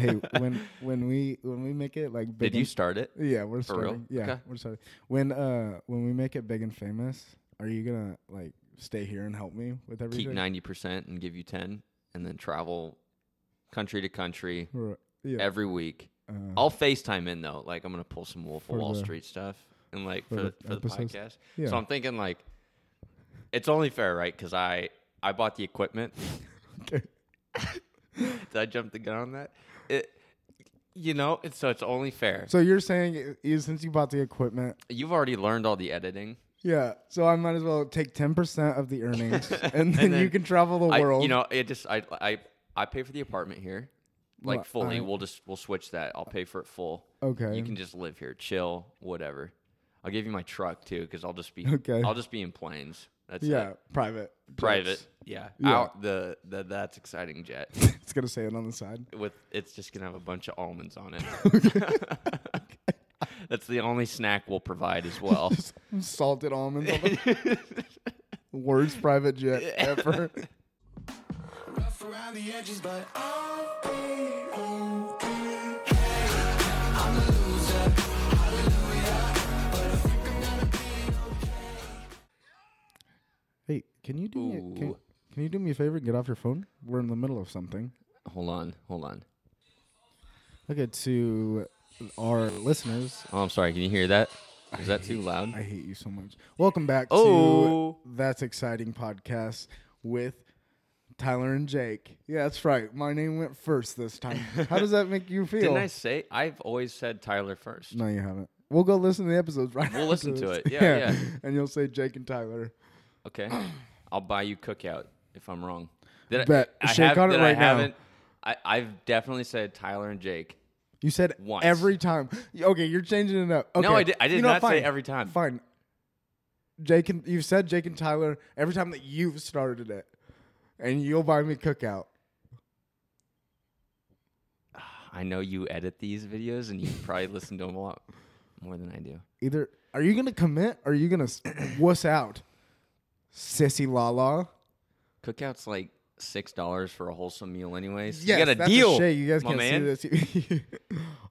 hey, when when we when we make it like big Did you start it? Yeah, we're For real? starting. Yeah, Okay. we're starting. When uh when we make it big and famous, are you gonna like stay here and help me with everything? Keep ninety percent and give you ten, and then travel country to country Or- yeah. every week. uh, I'll FaceTime in though. Like I'm gonna pull some Wolf of Wall the- Street stuff and like for for the the, for the podcast. yeah. So I'm thinking like it's only fair, right? Because I I bought the equipment. Okay. Did I jump the gun on that? It, you know, it's, so it's only fair. so you're saying is since you bought the equipment, You've already learned all the editing. yeah. So I might as well take ten percent of the earnings, and then, you then can travel the I, world. you know, it just I I I pay for the apartment here, like fully. I- we'll just we'll switch that. I'll pay for it full. okay. You can just live here, chill, whatever. I'll give you my truck too, because I'll just be Okay. I'll just be in planes. That's yeah, it. private. private. jets. Yeah, Yeah. out the the that's exciting jet it's gonna say it on the side. with it's just gonna have a bunch of almonds on it. That's the only snack we'll provide as well. Salted almonds. On the worst private jet ever. Rough around the edges, but I'll be okay. Can you do me? A, can, can you do me a favor? and Get off your phone. We're in the middle of something. hold on, hold on. Okay, to our listeners, Oh, I'm sorry. Can you hear that? Is that too loud? I hate you so much. Welcome back Oh. to That's Exciting podcast with Tihler and Jake. Yeah, that's right. My name went first this time. How does that make you feel? Didn't I say? I've always said Tihler first. No, you haven't. We'll go listen to the episodes right We'll after listen to this. it. Yeah, yeah. And you'll say Jake and Tihler. Okay, I'll buy you cookout if I'm wrong. Did Bet. I, I Shake have, on it right I now. haven't. I, I've definitely said Tihler and Jake. You said Once. every time. Okay, you're changing it up. Okay. No, I did. I did You know, not say fine. every time. Fine. Jake and you said Jake and Tihler every time that you've started it, and you'll buy me cookout. I know you edit these videos and you probably listen to them a lot more than I do. Either are you gonna commit or are you gonna wuss out, sissy la la? Cookout's like six dollars for a wholesome meal, anyways. Yes, you got a that's deal. shade. You guys my can't man. see this.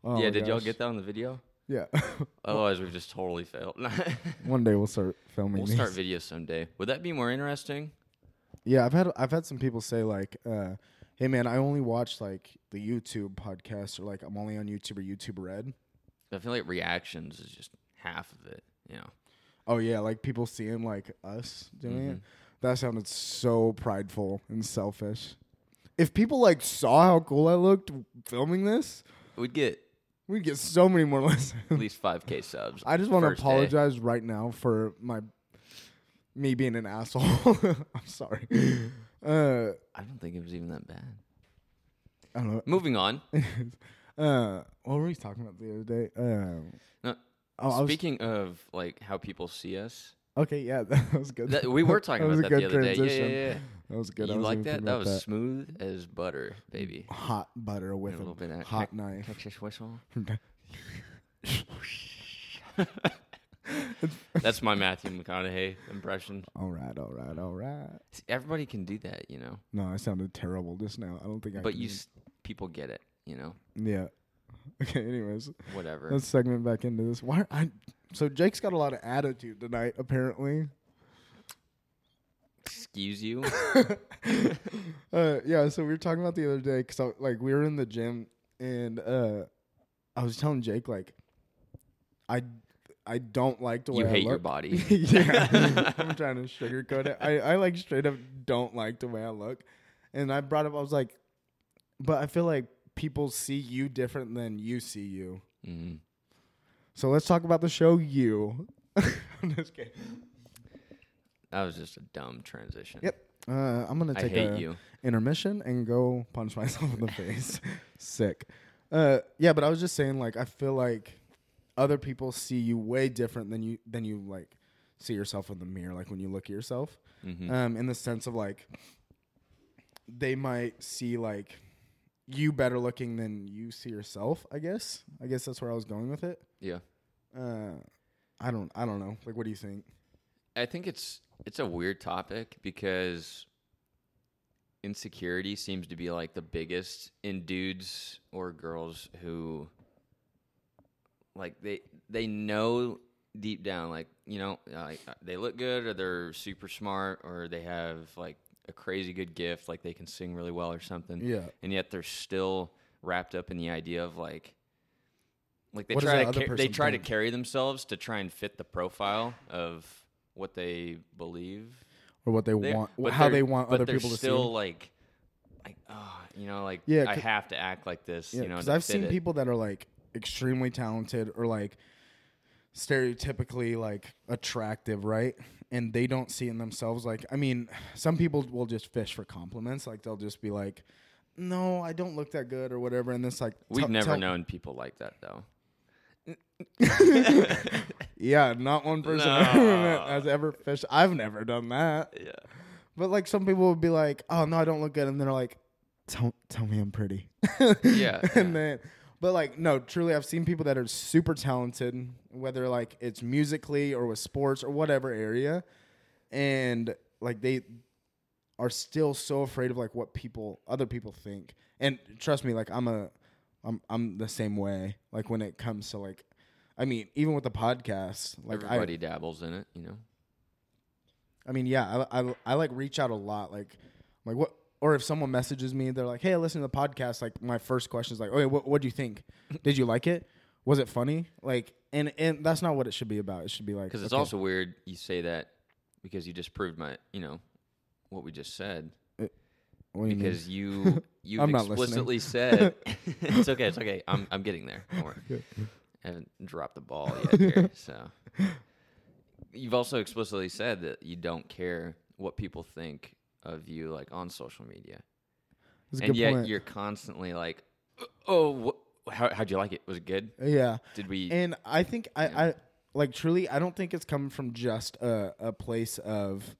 Oh yeah, did y'all get that on the video? Yeah. Otherwise, we've just totally failed. One day we'll start filming. we'll these. start videos someday. Would that be more interesting? Yeah, I've had I've had some people say like, uh, "Hey man, I only watch like the YouTube podcast or like I'm only on YouTube or YouTube Red." I feel like reactions is just half of it. You know. Oh yeah, like people seeing like us doing it. Mhm. That sounded so prideful and selfish. If people like saw how cool I looked filming this, We'd get we'd get so many more listens. at least five k subs. I just want to first day. apologize right now for my me being an asshole. I'm sorry. Uh, I don't think it was even that bad. I don't know. Moving on. uh, what were we talking about the other day? Um, No, oh, I was- Speaking of like how people see us, okay, yeah, that was good. that, we were talking That about that the good other day. Yeah, yeah, yeah. That was good. You like that? That was smooth as butter, baby. hot butter with a, little bit of hot knife. Texas whistle. That's my Matthew McConaughey impression. all right, all right, all right. See, Everybody can do that, you know. No, I sounded terrible just now. I don't think I. But you, s- people get it, you know. yeah. Okay. Anyways, Whatever. let's segment back into this. Why? I so Jake's got a lot of attitude tonight. Apparently. Excuse you. uh, yeah. So we were talking about the other day because like we were in the gym and uh, I was telling Jake like, I I don't like the way I look. you I hate your body. yeah, I'm trying to sugarcoat it. I, I like straight up don't like the way I look, and I brought up I was like, but I feel like people see you different than you see you. Mhm. So let's talk about the show You. I'm just kidding. That was just a dumb transition. Yep. Uh, I'm gonna take a you. intermission and go punch myself in the face. Sick. Uh, yeah, but I was just saying like I feel like other people see you way different than you than you like see yourself in the mirror. Like when you look at yourself. Mhm. um, in the sense of like they might see like you better looking than you see yourself. I guess. I guess that's where I was going with it. yeah. Uh, I don't. I don't know. Like, what do you think? I think it's it's a weird topic because insecurity seems to be like the biggest in dudes or girls who like they they know deep down like you know like uh, they look good or they're super smart or they have like a crazy good gift like they can sing really well or something Yeah. and yet they're still wrapped up in the idea of like like they What try to other ca- they try to carry themselves to try and fit the profile of what they believe Or what they, they- want, how they're- want other people to see. still them. like, like, oh, you know, like Yeah, I have to act like this, Yeah, you know. because I've seen it. people that are like extremely talented or like stereotypically like attractive, right? And they don't see in themselves like I mean, some people will just fish for compliments. Like they'll just be like, "No, I don't look that good" or whatever. And this like We've never tell- known people like that though. Yeah, not one person No. I've ever met has ever fished. I've never done that. Yeah. But like some people would be like, "Oh no, I don't look good," and they're like, "Tell, tell me I'm pretty." Yeah, and yeah. then, but like, no, truly, I've seen people that are super talented, whether like it's musically or with sports or whatever area, and like they are still so afraid of like what people, other people think. And trust me, like I'm a, I'm I'm the same way. Like when it comes to like, I mean, even with the podcast, like I, Everybody dabbles in it, you know. I mean, yeah, I, I, I like reach out a lot. Like, like what? Or if someone messages me, they're like, "Hey, I listened to the podcast." Like, my first question is like, "Okay, what what do you think? Did you like it? Was it funny?" Like, and and that's not what it should be about. It should be like Because it's okay, also weird you say that because you just proved my, you know, what we just said. Uh, what do you mean? Because you you explicitly said it's okay, it's okay. I'm I'm getting there. Don't. I haven't dropped the ball yet here, so you've also explicitly said that you don't care what people think of you like on social media. That's a and good yet point. you're constantly like, "Oh, wh- how how'd you like it? Was it good? yeah, Did we?" and I think I, I like truly. I don't think it's coming from just a a place of,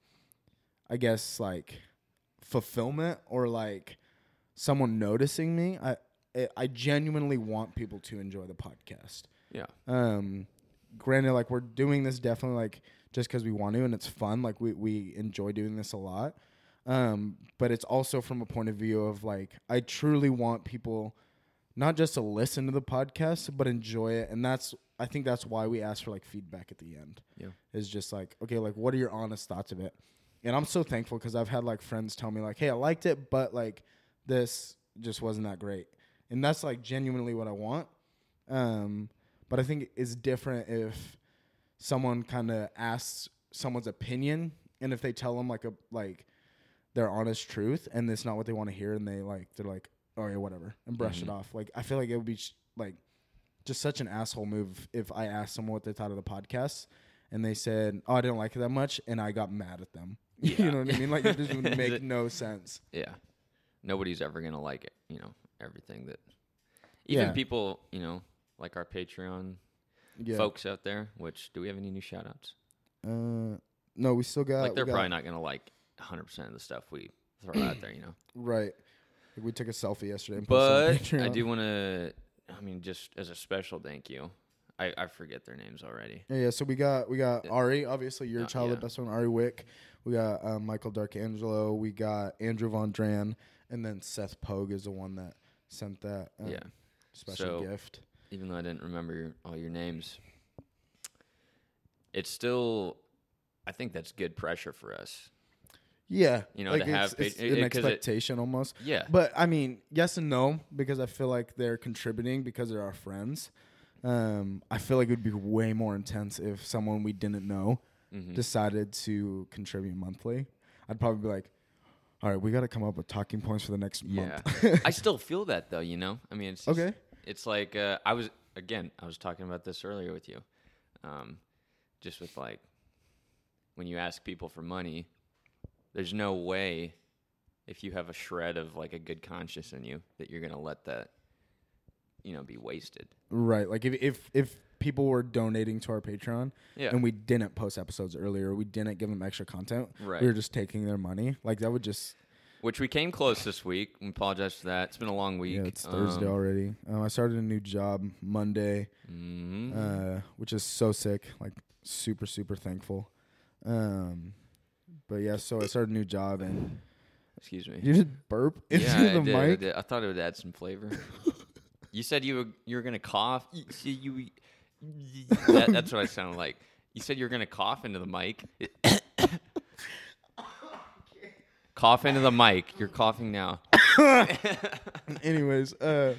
I guess like, fulfillment or like someone noticing me. I I genuinely want people to enjoy the podcast. yeah, um granted like we're doing this definitely like just because we want to and it's fun like we, we enjoy doing this a lot um but it's also from a point of view of like i truly want people not just to listen to the podcast but enjoy it. And that's i think that's why we ask for like feedback at the end. Yeah. is just like okay like what are your honest thoughts of it? And i'm so thankful because i've had like friends tell me like hey i liked it but like this just wasn't that great. And that's like genuinely what i want. Um but i think it's different if someone kind of asks someone's opinion and if they tell them like a like their honest truth and it's not what they want to hear and they like they're like oh yeah whatever and brush it off like i feel like it would be sh- like just such an asshole move if I asked someone what they thought of the podcast and they said, "Oh, I didn't like it that much," and I got mad at them. you know what I mean? Like it just would make it- no sense. Yeah. Nobody's ever gonna like it, you know, everything that even Yeah. people, you know, like our Patreon Yeah. folks out there, which do we have any new shout outs? Uh, no, we still got. like they're got- probably not gonna like hundred percent of the stuff we throw out there, you know. right. Like, we took a selfie yesterday. But I do wanna I mean, just as a special thank you. I, I forget their names already. Yeah, yeah. So we got we got Ari, obviously your Uh, childhood yeah. best friend Ari Wick. We got um, Michael Darkangelo. We got Andrew Von Dran, and then Seth Pogue is the one that sent that um, Yeah. special So- gift. Even though I didn't remember your, all your names. It's still I think that's good pressure for us. Yeah, You know, like to have it's, it's pa- an it- 'cause it- expectation almost. Yeah. But I mean, yes and no because I feel like they're contributing because they're our friends. Um, I feel like it would be way more intense if someone we didn't know Mhm. decided to contribute monthly. I'd probably be like, "All right, we got to come up with talking points for the next Yeah, month." I still feel that though. You know, I mean, it's just- Okay. It's like uh, I was again. I was talking about this earlier with you, um, just with like when you ask people for money, there's no way if you have a shred of like a good conscience in you that you're gonna let that, you know, be wasted. right. Like if if if people were donating to our Patreon Yeah. and we didn't post episodes earlier, we didn't give them extra content. Right. We were just taking their money. Like that would just Which we came close this week. We apologize for that. It's been a long week. yeah. It's Thursday Um, already. Um, I started a new job Monday. mhm. uh, which is so sick. Like super, super thankful. Um, but yeah, so I started a new job and Excuse me. You just burp into yeah, the I did, I mic. did. I thought it would add some flavor. you said you were you were gonna cough. You, see, you that, that's what I sound like. You said you were gonna cough into the mic. cough into the mic. You're coughing now. Anyways, uh,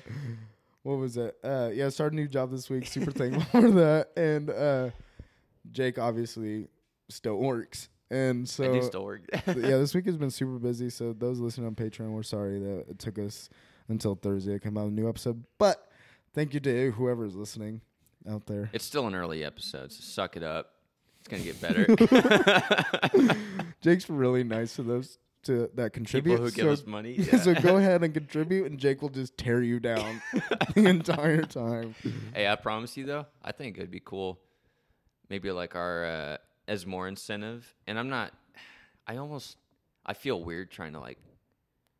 what was it? Uh, yeah, started a new job this week. Super thankful for that. And uh, Jake obviously still works, and so I do still work. yeah, this week has been super busy. So those listening on Patreon, we're sorry that it took us until Thursday to come out with a new episode. But thank you to whoever is listening out there. it's still an early episode, so suck it up. It's gonna get better. Jake's really nice to those to that contribute. People who give so, us money. so go ahead and contribute, and Jake will just tear you down the entire time. Hey, I promise you though, I think it'd be cool. Maybe like our uh, as more incentive, and I'm not. I almost I feel weird trying to like.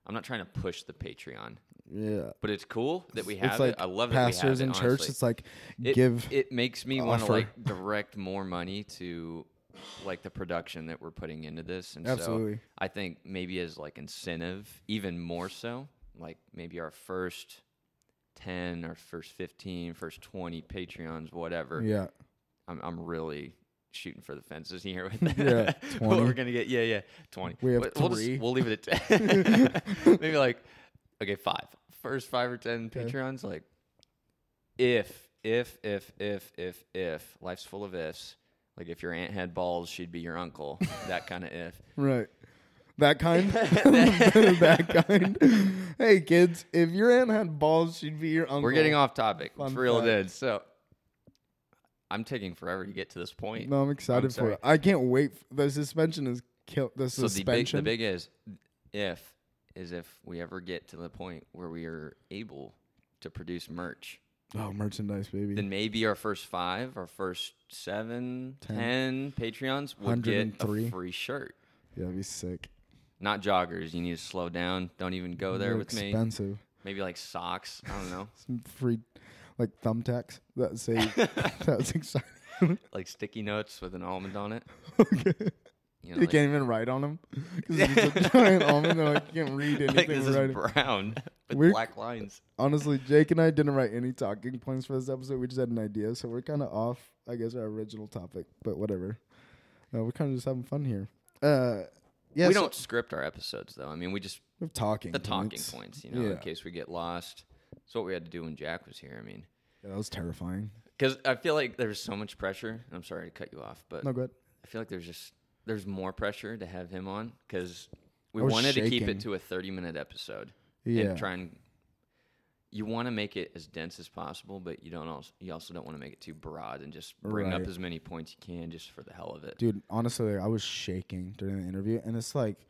I'm not trying to push the Patreon, Yeah. but it's cool that we have it's like it. I love pastors that we in have it, church. It's like it, give. It makes me want to like direct more money to like the production that we're putting into this, and so I think maybe as like incentive, even more so, like maybe our first 10 or first 15, first 20 Patreons, whatever. yeah. I'm, I'm really shooting for the fences here with that. Yeah, what we're to get. Yeah, yeah. 20. We have we'll, just- three. we'll leave it at 10. maybe like, okay, five. First five or 10 Okay. Patreons, like, if, if, if, if, if, if, life's full of ifs. Like if your aunt had balls, she'd be your uncle. That kind of if. Right. That kind. that kind. hey kids, if your aunt had balls, she'd be your uncle. We're getting off topic. Fun It's real dead. So I'm taking forever to get to this point. No, I'm excited for it. I can't wait. f- The suspension is kill. The so the big, the big is if is if we ever get to the point where we are able to produce merch, oh, merchandise, baby. then maybe our first five, our first seven, ten, Ten. Patreons would get a free shirt. yeah, that'd be sick. Not joggers. You need to slow down. Don't even go there They're with me. expensive. Maybe like socks. I don't know. Some free, like thumbtacks that say that's exciting. like sticky notes with an almond on it. okay. You, know, You like, can't even write on them because it's a giant almond. They're like you can't read anything. like this is writing. brown with We're- black lines. Honestly, Jake and I didn't write any talking points for this episode. We just had an idea, so we're kind of off, I guess, our original topic. But whatever. No, we're kind of just having fun here. Uh, yeah, we so- don't script our episodes though. I mean, we just talking the talking points. points, you know, Yeah. in case we get lost. That's what we had to do when Jack was here. I mean, Yeah, that was terrifying. because I feel like there's so much pressure. I'm sorry to cut you off, but No good. I feel like there's just there's more pressure to have him on because we wanted to keep it to a 30 minute episode Yeah. and try and you want to make it as dense as possible, but you don't also you also don't want to make it too broad and just bring up as many points you can just for the hell of it. Dude, honestly, I was shaking during the interview, and it's like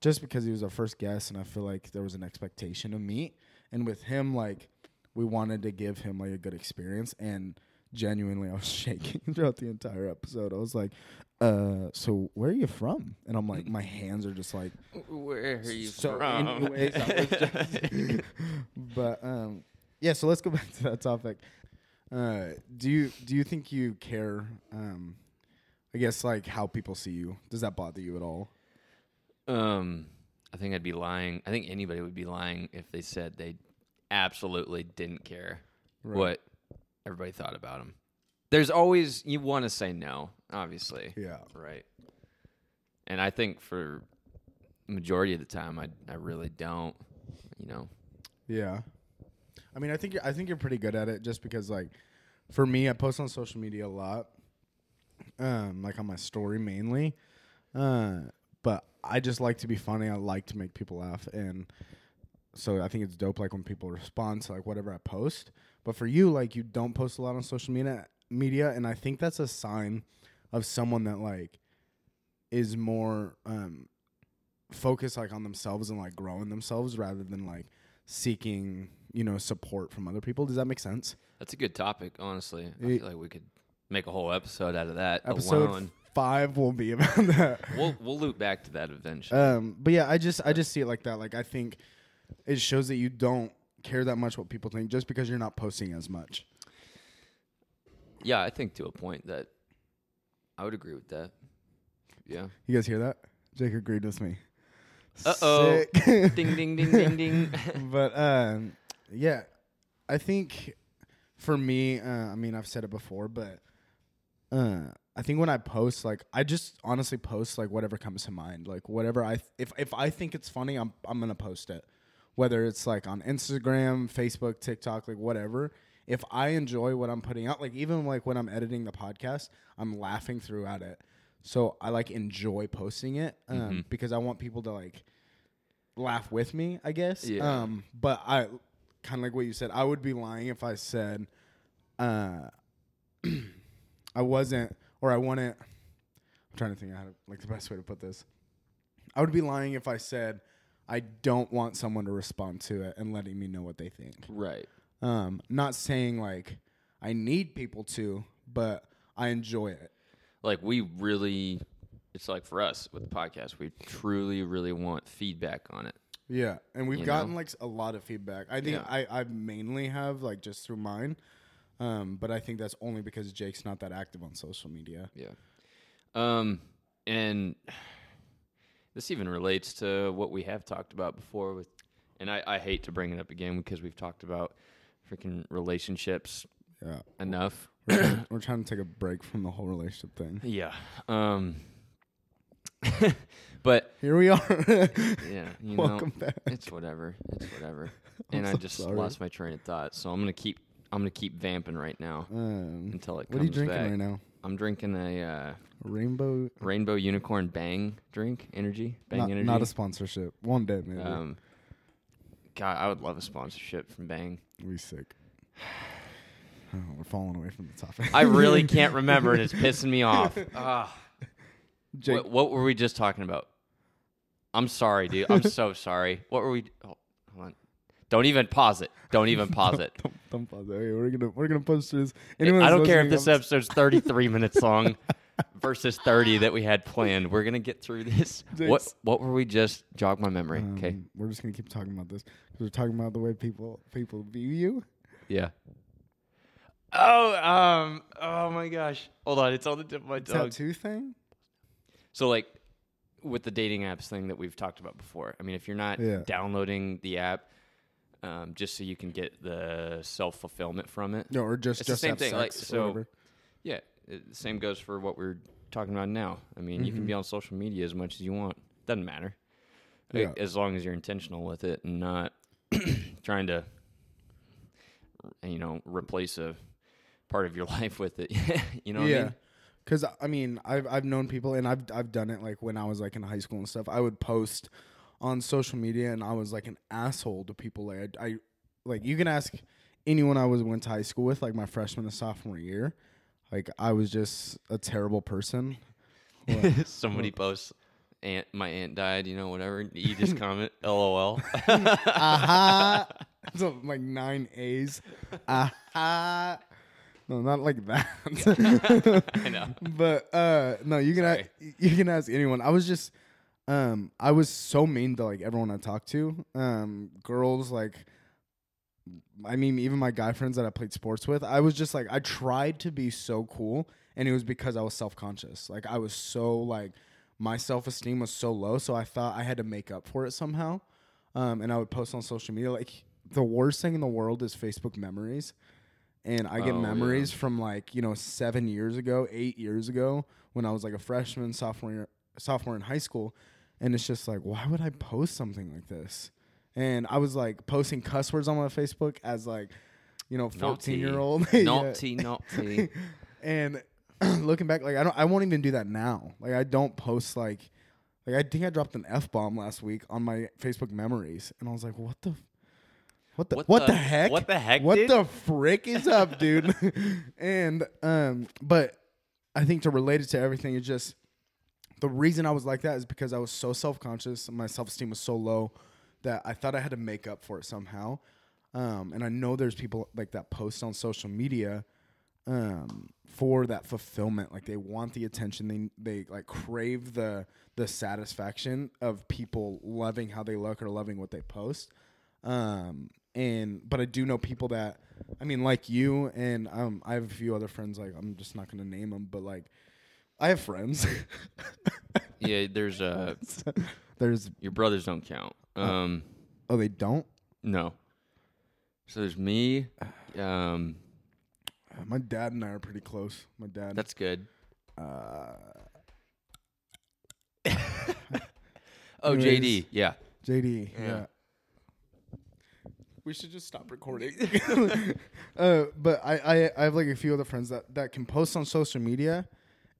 just because he was our first guest, and I feel like there was an expectation to me, and with him, like we wanted to give him like a good experience, and genuinely, I was shaking throughout the entire episode. I was like, "Uh, so where are you from?" And I'm like, my hands are just like, Where are you so. from? Anyways, just, but um, yeah. So let's go back to that topic. Uh, do you do you think you care? Um, I guess like how people see you. Does that bother you at all? Um, I think I'd be lying. I think anybody would be lying if they said they absolutely didn't care Right. what everybody thought about them. There's always you want to say no, obviously, Yeah. right? And I think for majority of the time, I I really don't. You know, Yeah. I mean, I think you're, I think you're pretty good at it, just because like, for me, I post on social media a lot, um, like on my story mainly, uh, I just like to be funny. I like to make people laugh, and so I think it's dope. Like when people respond to like whatever I post. But for you, like you don't post a lot on social media, media, and I think that's a sign of someone that like is more um focused like on themselves and like growing themselves rather than like seeking you know support from other people. Does that make sense? that's a good topic. Honestly, I Ye- feel like we could make a whole episode out of that Episode alone. Five will be about that. We'll we'll loop back to that eventually. Um, but yeah, I just I just see it like that. Like I think it shows that you don't care that much what people think just because you're not posting as much. yeah, I think to a point that I would agree with that. Yeah. You guys hear that? Jake agreed with me. Uh oh. Ding ding ding ding ding. but um, yeah, I think for me, uh, I mean, I've said it before, but uh, I think when I post, like, I just honestly post like whatever comes to mind, like whatever I th- if if I think it's funny, I'm I'm gonna post it, whether it's like on Instagram, Facebook, TikTok, like whatever. If I enjoy what I'm putting out, like even like when I'm editing the podcast, I'm laughing throughout it. So I like enjoy posting it um, Mhm. because I want people to like laugh with me, I guess. Yeah. Um, but I kind of like what you said. I would be lying if I said uh, I wasn't or I wouldn't. I'm trying to think how to, like the best way to put this. I would be lying if I said I don't want someone to respond to it and letting me know what they think. right. Um, not saying like I need people to, but I enjoy it. Like we really, it's like for us with the podcast, we truly, really want feedback on it. Yeah, and we've You gotten know? like a lot of feedback. I think Yeah. I I mainly have like just through mine, um, but I think that's only because Jake's not that active on social media. Yeah. Um, and this even relates to what we have talked about before with, and I, I hate to bring it up again because we've talked about freaking relationships Yeah, enough. we're trying, we're trying to take a break from the whole relationship thing. Yeah. Um, but Here we are. yeah, you know, Welcome back. it's whatever. It's whatever. I'm and I just sorry. lost my train of thought, so I'm gonna keep. I'm gonna keep vamping right now Um, until it what are you drinking back. right now? I'm drinking a uh, Rainbow. rainbow unicorn bang drink energy. Bang Not, energy. not a sponsorship. One day maybe. Um, God, I would love a sponsorship from Bang. we sick. Oh, we're falling away from the topic. I really can't remember, and it's pissing me off. Ah, Jake, what, what were we just talking about? I'm sorry, dude. I'm so sorry. What were we? Oh, hold on. Don't even pause it. Don't even pause it. don't, don't pause it. Okay, we're gonna we're gonna post this. I Anyone that's don't care if this episode's 33 minutes long versus 30 that we had planned. We're gonna get through this. What Jake's- What were we just? Jog my memory. okay. Um, we're just gonna keep talking about this because we're talking about the way people people view you. Yeah. Oh, um, oh my gosh. Hold on, it's on the tip of my tongue. Tattoo thing. So like with the dating apps thing that we've talked about before. I mean, if you're not Yeah. downloading the app um, just so you can get the self fulfillment from it, No, or just It's the just same have thing, like, so- whatever. yeah, it, same goes for what we're talking about now. I mean, you can be on social media as much as you want. Doesn't matter. Yeah. As long as you're intentional with it and not trying to, you know, replace a part of your life with it. you know what I yeah. mean? Because I mean, I've I've known people, and I've I've done it like when I was like in high school and stuff. I would post on social media, and I was like an asshole to people. Like I, I like you can ask anyone I was went to high school with, like my freshman and sophomore year. Like I was just a terrible person. Somebody posts, aunt, my aunt died, you know, whatever. You just comment, lol. Aha! so like nine A's. Aha! No, not like that. I know. but uh no you can Sorry. a- you can ask anyone i was just um i was so mean to like everyone i talked to. Um girls like i mean even my guy friends that i played sports with i was just like i tried to be so cool and it was because i was self-conscious. Like i was so like my self-esteem was so low so i thought i had to make up for it somehow um and i would post on social media. Like the worst thing in the world is facebook memories and I get Oh, yeah. memories from like you know seven years ago, eight years ago when I was like a freshman, sophomore, year, sophomore in high school, and it's just like, why would I post something like this? And I was like posting cuss words on my Facebook as like, you know, fourteen year old. Naughty, naughty. And looking back, like I don't, I won't even do that now. Like I don't post like, like I think I dropped an f bomb last week on my Facebook memories, and I was like, what the. What the, What what, the- the, heck? what the heck, What dude? the frick is up, dude? and um, but I think to relate it to everything is just the reason I was like that is because I was so self conscious and my self esteem was so low that I thought I had to make up for it somehow. Um, and I know there's people like that post on social media um, for that fulfillment. Like they want the attention. They they like crave the the satisfaction of people loving how they look or loving what they post. Um, and but I do know people that I mean, like you and um, I have a few other friends. Like I'm just not gonna name them, but like. I have friends. Yeah, there's uh There's your brothers don't count. Um oh they don't. no. So there's me. Um My dad and I are pretty close. My dad. that's good. uh, Oh, Anyways. JD. Yeah. JD. Yeah. Yeah. We should just stop recording. uh, but I, I I have like a few other friends that that can post on social media,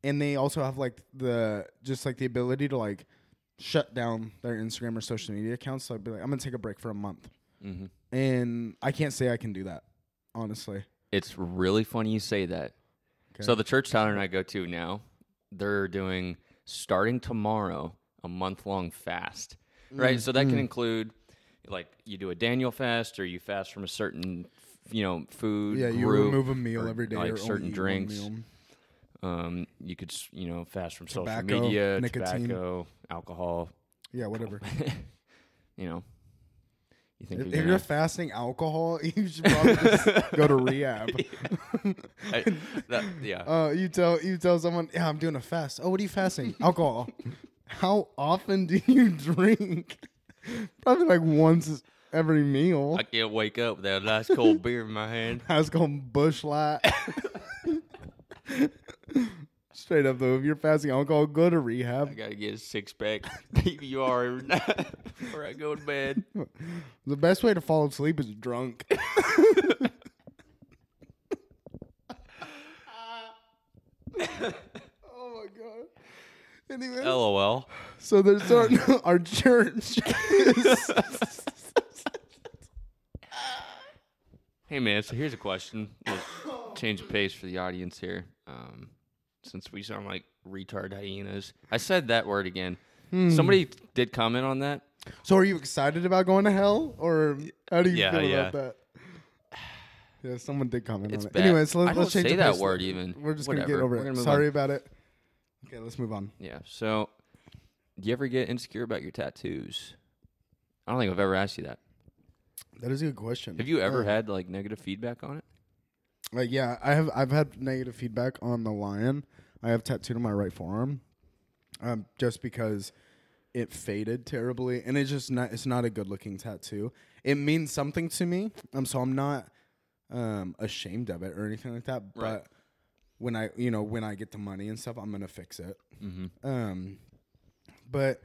and they also have like the just like the ability to like shut down their Instagram or social media accounts. So I'd be like, I'm gonna take a break for a month, hmm and I can't say I can do that, honestly. It's really funny you say that. Okay. So the church Tihler and I go to now, they're doing starting tomorrow a month long fast, right? So that can include like you do a Daniel fast or you fast from a certain you know food. Yeah, you group, remove a meal every day, like certain drinks. Meal. Um, you could you know fast from Tobacco, social media, nicotine. tobacco, alcohol. Yeah, whatever. you know, you think if, you're if you're fasting alcohol, you should probably just go to rehab. I- that- yeah. Uh, you tell you tell someone, yeah, I'm doing a fast. Oh, what are you fasting? Alcohol. How often do you drink? Probably like once every meal. I can't wake up without a nice cold beer in my hand. How's called Busch Light. Straight up though, if you're fasting alcohol, go to rehab. I gotta get a six pack PBR every night before I go to bed. The best way to fall asleep is drunk. oh my god. Anyway, LOL. so there's our, our church. Hey man, so here's a question. We'll change the pace for the audience here. Um, since we sound like retard hyenas, I said that word again. Hmm. Somebody did comment on that. So are you excited about going to hell, or how do you Yeah, feel yeah. about that? Yeah, someone did comment It's on it. bad. Anyways, let's, I let's change say that word even. We're just gonna get over We're it. Sorry on. about it. Okay, let's move on. Yeah. So, do you ever get insecure about your tattoos? I don't think I've ever asked you that. That is a good question. Have you ever Uh, had like negative feedback on it? Like, yeah, I have. I've had negative feedback on the lion. I have tattooed on my right forearm, um, just because it faded terribly, and it's just not. It's not a good looking tattoo. It means something to me. Um, so I'm not um ashamed of it or anything like that. But when I, you know, when I get the money and stuff, I'm gonna fix it. Mm-hmm. Um, but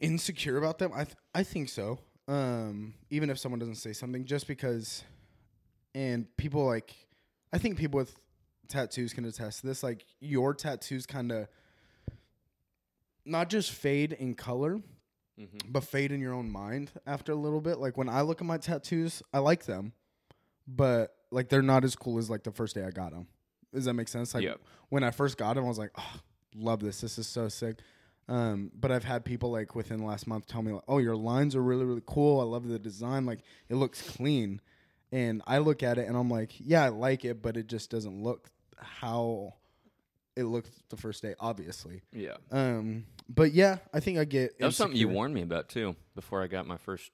insecure about them, I th- I think so. Um, even if someone doesn't say something, just because, and people like, I think people with tattoos can attest to this. Like your tattoos, kind of not just fade in color, Mm-hmm. but fade in your own mind after a little bit. Like when I look at my tattoos, I like them, but like they're not as cool as like the first day I got them. Does that make sense? Like Yep. when I first got them, I was like, oh, love this. This is so sick. Um, but I've had people like within the last month tell me, like, oh, your lines are really, really cool. I love the design. Like it looks clean. And I look at it and I'm like, yeah, I like it, but it just doesn't look how it looked the first day, obviously. Yeah. Um, but yeah, I think I get That was something you warned me about too before I got my first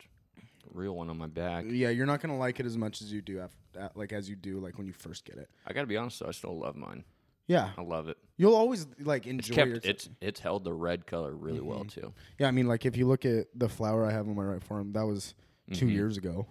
real one on my back. Yeah, you're not gonna like it as much as you do after, like as you do like when you first get it. I got to be honest though, I still love mine. Yeah, I love it. you'll always like It's enjoy your. kept it's it's held the red color really well Mm-hmm. too. yeah, I mean, like if you look at the flower I have on my right forearm, that was 2 Mhm. years ago,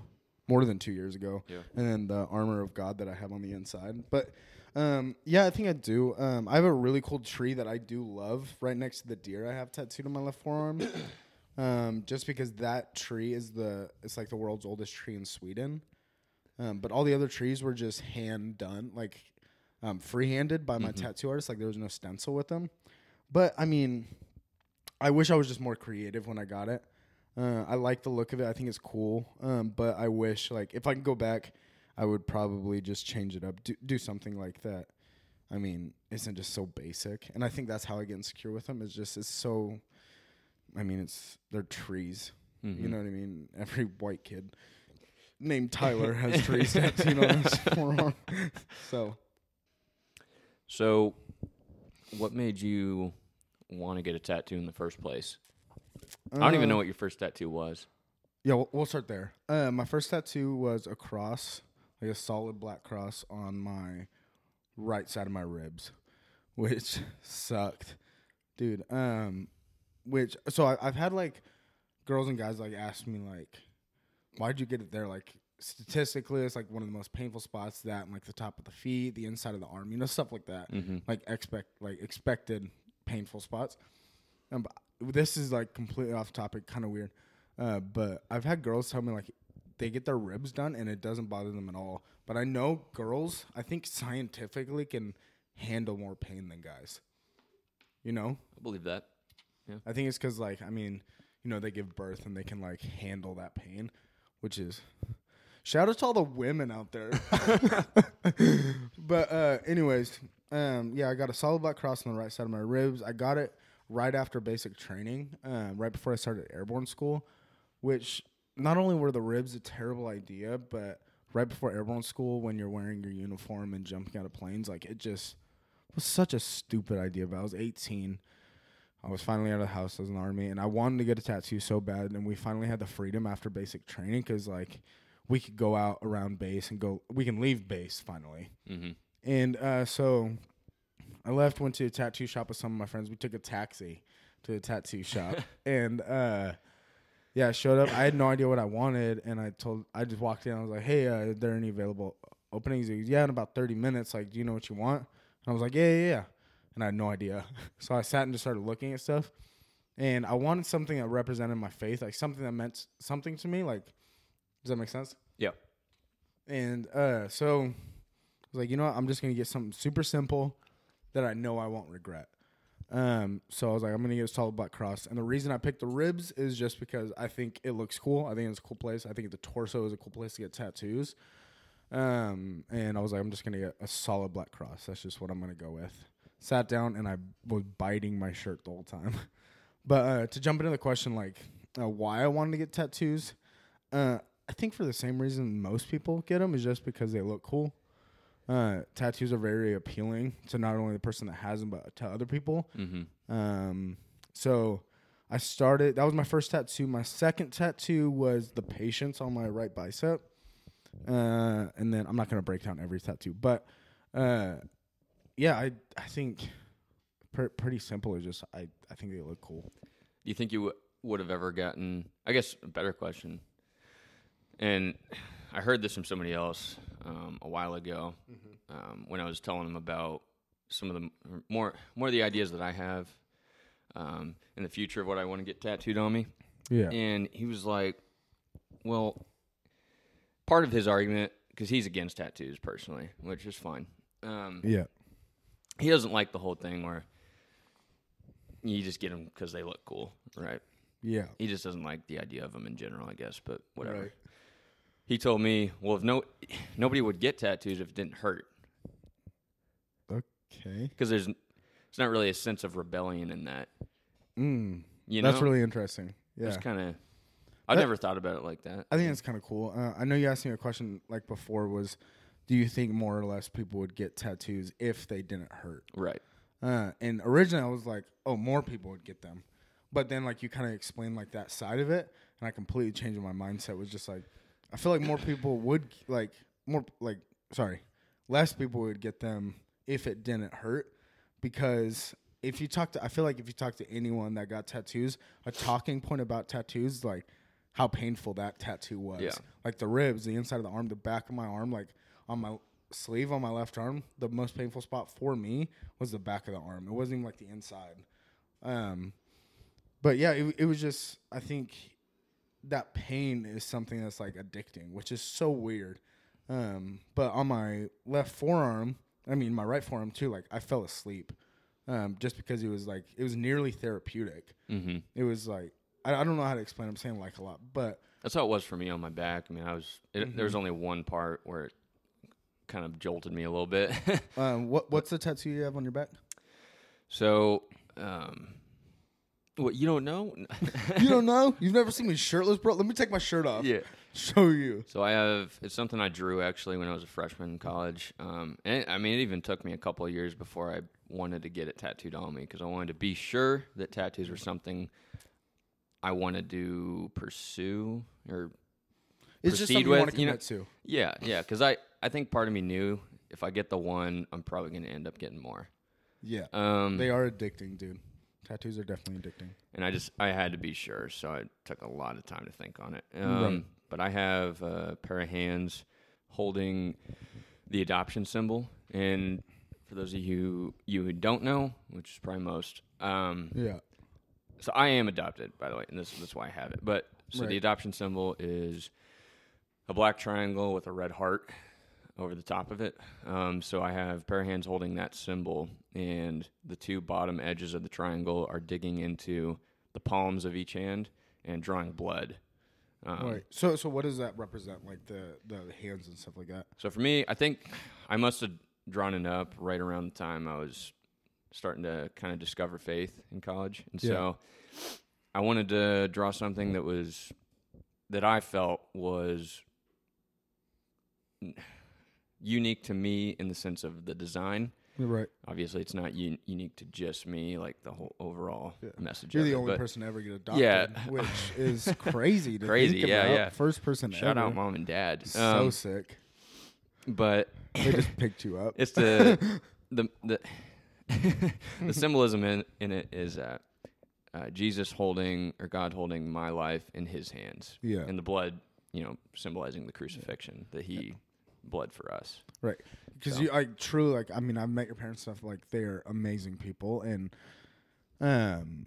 more than two years ago. Yeah. And then the armor of God that I have on the inside, but. Um, yeah, I think I do. Um, I have a really cool tree that I do love right next to the deer I have tattooed on my left forearm. um, just because that tree is the it's like the world's oldest tree in Sweden. Um, but all the other trees were just hand done, like um, free-handed by my tattoo artist. Like there was no stencil with them. But I mean, I wish I was just more creative when I got it. Uh, I like the look of it. I think it's cool. Um, but I wish, like, if I could go back, I would probably just change it up, do, do something like that. I mean, isn't just so basic, and I think that's how I get insecure with them. Is just it's so. I mean, it's they're trees. You Mhm. know what I mean? Every white kid named Tyler has trees tattooed on his forearm. So So, what made you want to get a tattoo in the first place? I don't even uh, know what your first tattoo was. Yeah, we'll, we'll start there. Uh, my first tattoo was a cross, like a solid black cross on my right side of my ribs, which sucked, dude. Um, which so I, I've had like girls and guys like ask me like, why'd you get it there? Like statistically, it's like one of the most painful spots. That and like the top of the feet, the inside of the arm, you know, stuff like that. Like expect like expected painful spots. Um, but this is like completely off topic, kind of weird. Uh, but I've had girls tell me like they get their ribs done and it doesn't bother them at all. But I know girls, I think scientifically can handle more pain than guys. You know, I believe that. Yeah. I think it's because like I mean, you know, they give birth and they can like handle that pain, which is shout out to all the women out there. but uh, anyways, um, yeah, I got a solid black cross on the right side of my ribs. I got it right after basic training, um, right before I started airborne school, which not only were the ribs a terrible idea, but right before airborne school, when you're wearing your uniform and jumping out of planes, like it just was such a stupid idea. But I was 18. I was finally out of the house as an army, and I wanted to get a tattoo so bad. And we finally had the freedom after basic training because, like, we could go out around base and go. We can leave base finally. Mm-hmm. And uh, so I left, went to a tattoo shop with some of my friends. We took a taxi to a tattoo shop, and uh, yeah, I showed up. I had no idea what I wanted, and I told. I just walked in. I was like, "Hey, uh, are there any available openings?" He goes, yeah, in about thirty minutes. Like, do you know what you want? And I was like, "Yeah, yeah, yeah." And I had no idea. So I sat and just started looking at stuff, and I wanted something that represented my faith, like something that meant something to me. Like, does that make sense? Yeah. And uh, so I was like, you know what? I'm just gonna get something super simple that I know I won't regret. Um, so I was like, I'm gonna get a solid black cross. And the reason I picked the ribs is just because I think it looks cool. I think it's a cool place. I think the torso is a cool place to get tattoos. Um, and I was like, I'm just gonna get a solid black cross. That's just what I'm gonna go with. Sat down and I was biting my shirt the whole time. but uh, to jump into the question, like uh, why I wanted to get tattoos, uh, I think for the same reason most people get them is just because they look cool. Uh, tattoos are very appealing to not only the person that has them, but to other people. Mm-hmm. Um, so I started. That was my first tattoo. My second tattoo was the patience on my right bicep. Uh, and then I'm not gonna break down every tattoo, but uh, yeah, I I think pr- pretty simple. Is just I I think they look cool. Do you think you w- would have ever gotten? I guess a better question. And I heard this from somebody else um, a while ago um, when I was telling him about some of the more more of the ideas that I have um, in the future of what I want to get tattooed on me. Yeah. And he was like, "Well, part of his argument because he's against tattoos personally, which is fine. Um, Yeah. he doesn't like the whole thing where you just get them because they look cool, right? Yeah. He just doesn't like the idea of them in general, I guess. But whatever. He told me, well, if no nobody would get tattoos if it didn't hurt, Okay. because there's it's not really a sense of rebellion in that. Mm. You know, That's really interesting. Yeah. It's kind of. I never thought about it like that. I think that's kind of cool. Uh, I know you asked me a question like before was, do you think more or less people would get tattoos if they didn't hurt? Right. Uh, and originally I was like, oh, more people would get them. But then like you kind of explained like that side of it, and I completely changed my mindset. Was just like, I feel like more people would like more like sorry, less people would get them if it didn't hurt, because if you talk to, I feel like if you talk to anyone that got tattoos, a talking point about tattoos like how painful that tattoo was. Yeah. Like the ribs, the inside of the arm, the back of my arm, like on my sleeve on my left arm, the most painful spot for me was the back of the arm. It wasn't even like the inside. Um, but yeah, it, it was just I think that pain is something that's like addicting, which is so weird. Um, but on my left forearm, I mean my right forearm too, like I fell asleep. Um, just because it was like it was nearly therapeutic. Mm-hmm. It was like I, I don't know how to explain. I'm saying like a lot, but That's how it was for me on my back. I mean, I was. It, Mm-hmm. There was only one part where it kind of jolted me a little bit. um, what what's the tattoo you have on your back? so, um, what you don't know? You don't know? You've never seen me shirtless, bro? Let me take my shirt off. yeah. Show you. So I have it's something I drew actually when I was a freshman in college. Um, and it, I mean, it even took me a couple of years before I wanted to get it tattooed on me because I wanted to be sure that tattoos were something I wanted to pursue or It's just Proceed you want with, to you know- to. yeah, yeah. Because I I think part of me knew if I get the one, I'm probably going to end up getting more. Yeah. Um, they are addicting, dude. Tattoos are definitely addicting. and I just I had to be sure, so I took a lot of time to think on it. Um, Right. But I have a pair of hands holding the adoption symbol, and for those of you you who don't know, which is probably most, um, Yeah. so I am adopted, by the way, and this, is why I have it. But so Right. the adoption symbol is a black triangle with a red heart over the top of it. Um, so I have pair of hands holding that symbol, and the two bottom edges of the triangle are digging into the palms of each hand and drawing blood. Um, right. So so what does that represent? Like the the hands and stuff like that. So for me, I think I must have drawn it up right around the time I was starting to kind of discover faith in college, and Yeah. so I wanted to draw something that was that I felt was unique to me in the sense of the design. You're right. Obviously, it's not un- unique to just me, like the whole overall Yeah. message. You're the it, only but person to ever get adopted. Yeah. Which is crazy. To Crazy, think yeah, about. yeah. First person Shout ever. out mom and dad. So Um, sick. but They just picked you up. It's the the the the symbolism in in it is uh, uh, Jesus holding or God holding my life in His hands. Yeah. and the blood, you know, symbolizing the crucifixion that He bled for us. Right. Because So. you, I truly like. I mean, I've met your parents stuff. Like, they're amazing people, and um,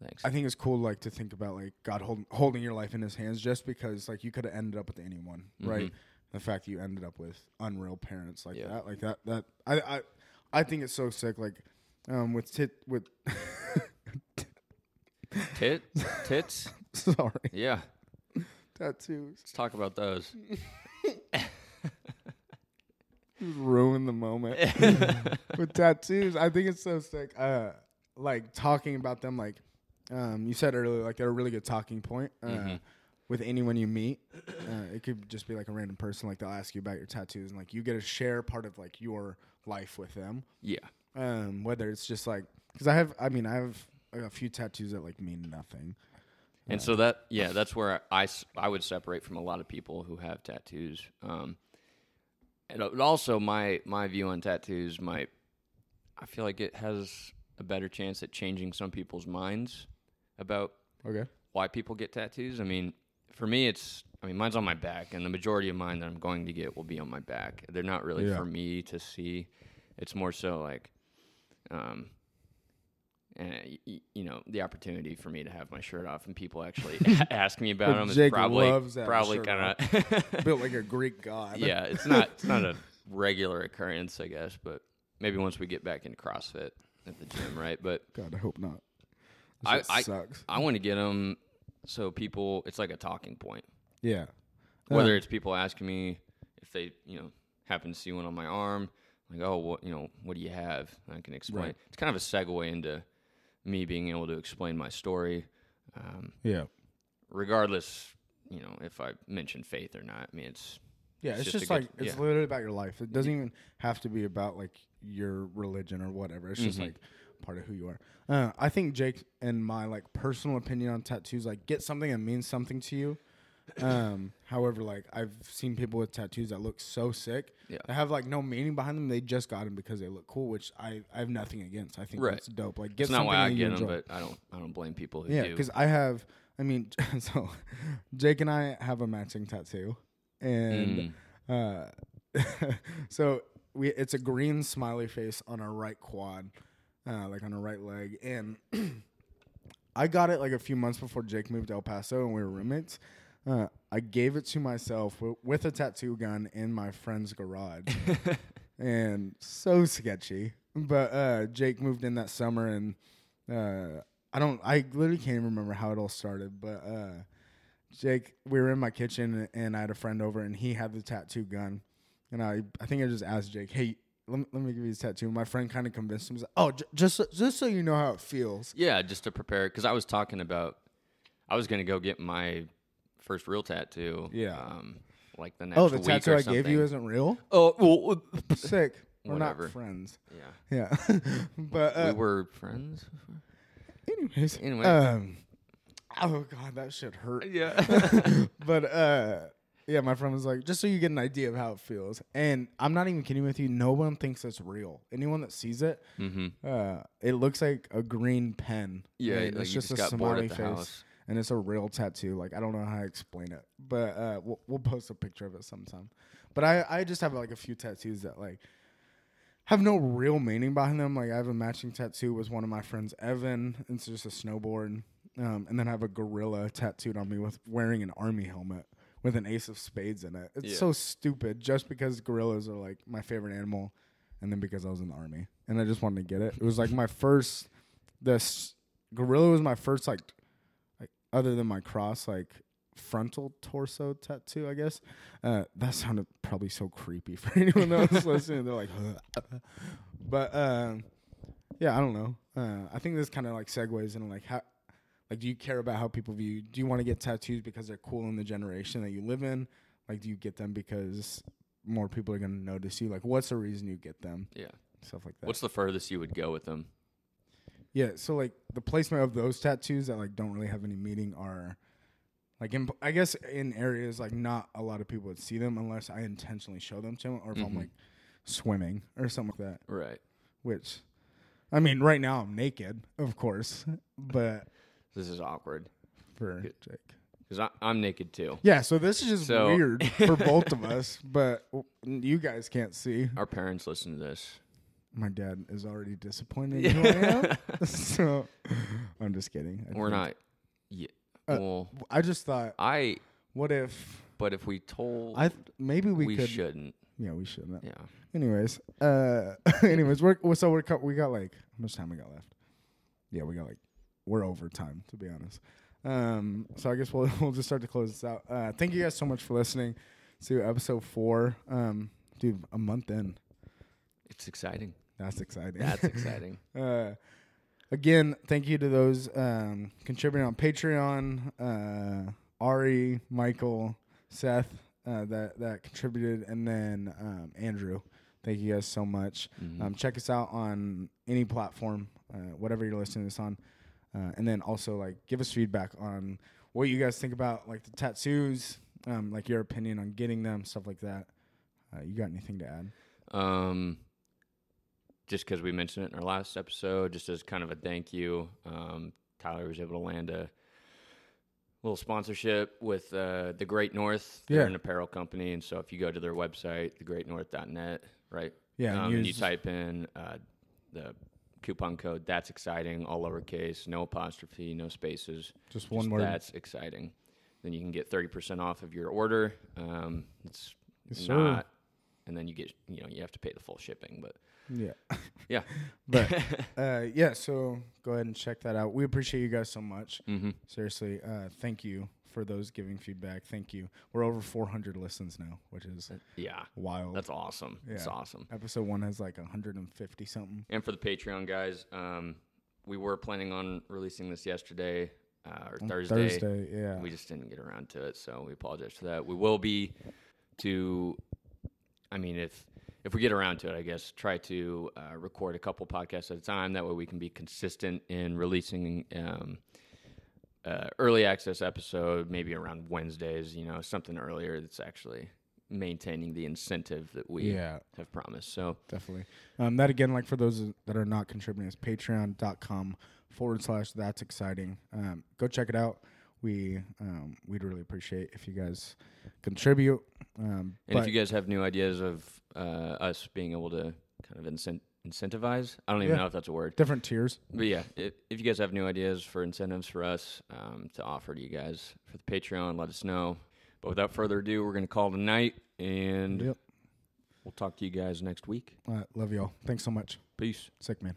Thanks. I think it's cool, like, to think about like God holding holding your life in His hands, just because like you could have ended up with anyone, right? Mhm. The fact that you ended up with unreal parents like Yeah. that, like that, that I, I, I think it's so sick. Like, um, with tit with. Tit tits. sorry, Yeah, tattoos let's talk about those. ruin the moment. with tattoos. I think it's so sick. Uh, like talking about them, like um, you said earlier, like they're a really good talking point uh, Mhm. with anyone you meet. Uh, it could just be like a random person, like they'll ask you about your tattoos, and like you get to share part of like your life with them. Yeah, Um, whether it's just like because I have, I mean, I have a few tattoos that like mean nothing. and so that yeah, that's where I I would separate from a lot of people who have tattoos. Um, and also my my view on tattoos might I feel like it has a better chance at changing some people's minds about Okay. why people get tattoos. I mean, for me, it's I mean, mine's on my back, and the majority of mine that I'm going to get will be on my back. They're not really Yeah. for me to see. It's more so like, um, and uh, y- y- you know, the opportunity for me to have my shirt off and people actually ask me about them is probably loves that probably kind of Built like a Greek god. yeah. It's not it's not a regular occurrence, I guess, but maybe once we get back into CrossFit at the gym, right? But God, I hope not. I- I- sucks. I want to get them so people it's like a talking point. Yeah. whether it's people asking me if they you know happen to see one on my arm like oh what you know what do you have and i can explain Right. it's kind of a segue into me being able to explain my story um, Yeah. regardless you know if i mention faith or not i mean it's Yeah, It's it's, just just, like good- it's yeah. literally about your life. It doesn't even have to be about like your religion or whatever. It's just Mhm. like part of who you are. Uh, I think Jake and my like personal opinion on tattoos, like get something that means something to you. Um, however, like I've seen people with tattoos that look so sick. Yeah. They have like no meaning behind them. They just got them because they look cool, which I, I have nothing against. I think Right. that's dope. Like get it's not why i get them but i don't i don't blame people who Yeah, do because I have. I mean, so Jake and I have a matching tattoo, and Mm. uh, so we it's a green smiley face on our right quad, uh, like on our right leg, and I got it like a few months before Jake moved to El Paso, and we were roommates. Uh, I gave it to myself w- with a tattoo gun in my friend's garage, and so sketchy. But uh, Jake moved in that summer, and uh, I don't. I literally can't even remember how it all started. But uh, Jake, we were in my kitchen, and I had a friend over, and he had the tattoo gun, and I, I think I just asked Jake, "Hey, let me, let me give you this tattoo." And my friend kind of convinced him, like, "Oh, j- just so- just so you know how it feels." yeah just to prepare because i was talking about i was going to go get my first real tattoo Yeah. um, like the next Oh, the week tattoo or I gave you isn't real. oh well, Sick. We're Whatever. not friends. yeah Yeah, but uh, we were friends. anyways. Anyway. um, oh god, that shit hurt. Yeah. but uh yeah, my friend was like, just so you get an idea of how it feels. And I'm not even kidding with you. No one thinks it's real. Anyone that sees it, Mm-hmm. uh, it looks like a green pen. Yeah, like it's you just, just a smiley face, house. And it's a real tattoo. Like I don't know how to explain it, but uh, we'll, we'll post a picture of it sometime. But I, I just have like a few tattoos that like have no real meaning behind them. Like I have a matching tattoo with one of my friends, Evan. It's just a snowboard, um, and then I have a gorilla tattooed on me with wearing an army helmet with an ace of spades in it. It's Yeah. so stupid, just because gorillas are like my favorite animal, and then because I was in the army, and I just wanted to get it. It was like my first. This gorilla was my first like, like other than my cross like frontal torso tattoo. I guess uh, that sounded probably so creepy for anyone that was listening. They're like, but um, yeah, I don't know. Uh, I think this kind of like segues into like how, like, do you care about how people view? you? Do you want to get tattoos because they're cool in the generation that you live in? Like, do you get them because more people are going to notice you? Like, what's the reason you get them? Yeah. Stuff like that. What's the furthest you would go with them? Yeah, so like the placement of those tattoos that like don't really have any meaning are like in, I guess in areas like not a lot of people would see them unless I intentionally show them to them or if I'm Mhm. like swimming or something like that. Right. Which I mean, right now I'm naked, of course, but This is awkward for. Jake. because I'm naked too. Yeah, so this is just So- weird for both of us, but w- you guys can't see. Our parents listen to this. My dad is already disappointed in who I am. so I'm just kidding. I We're think- not. Yeah. Uh, well, I just thought, I. what if But if we told, I th- maybe we, we, could. shouldn't. Yeah, we shouldn't. Yeah. Anyways, uh, anyways, we're we're- so we're co- we got like how much time we got left? Yeah, we got like we're over time to be honest. Um, so I guess we'll we'll just start to close this out. Uh, thank you guys so much for listening to episode four. Um, dude, a month in, It's exciting. that's exciting. That's exciting. Uh, again, thank you to those um, contributing on Patreon. Uh, Ari, Michael, Seth, uh, that that contributed, and then um, Andrew. Thank you guys so much. Mhm. Um, check us out on any platform, uh, whatever you're listening to this on, uh, and then also like give us feedback on what you guys think about like the tattoos, um, like your opinion on getting them, stuff like that. Uh, you got anything to add? Um, just because we mentioned it in our last episode, just as kind of a thank you, um, Tihler was able to land a little sponsorship with uh, the Great North. They're Yeah. an apparel company, and so if you go to their website, thegreatnorth.net, right? Yeah, and um, and you type in uh, the coupon code. That's exciting, all lowercase, no apostrophe, no spaces. Just one Just word. That's exciting. Then you can get thirty percent off of your order. Um, it's Yes, sir. not, and then you get you know you have to pay the full shipping, but Yeah. yeah. But uh, yeah, so go ahead and check that out. We appreciate you guys so much. hmm Seriously, uh, thank you for those giving feedback. Thank you. We're over 400 listens now, which is Yeah, wild. that's awesome. That's Yeah. awesome. Episode one has like 150 something. And for the Patreon guys, um, we were planning on releasing this yesterday uh, or Thursday. Thursday, yeah. We just didn't get around to it, so we apologize for that. We will be to, I mean, if if we get around to it, I guess try to uh, record a couple podcasts at a time. That way, we can be consistent in releasing um, uh, early access episode, maybe around Wednesdays. You know, something earlier that's actually maintaining the incentive that we Yeah. have promised. So Definitely. Um, that again, like for those that are not contributing, is patreon.com forward slash that's exciting. Um, go check it out. We um, we'd really appreciate if you guys contribute. Um, And if you guys have new ideas of uh, us being able to kind of incent- incentivize, I don't even Yeah. know if that's a word. different tiers. But yeah, if, if you guys have new ideas for incentives for us um, to offer to you guys for the Patreon, let us know. But without further ado, we're going to call tonight, and Yep. we'll talk to you guys next week. Uh, love y'all. Thanks so much. Peace. Sick man.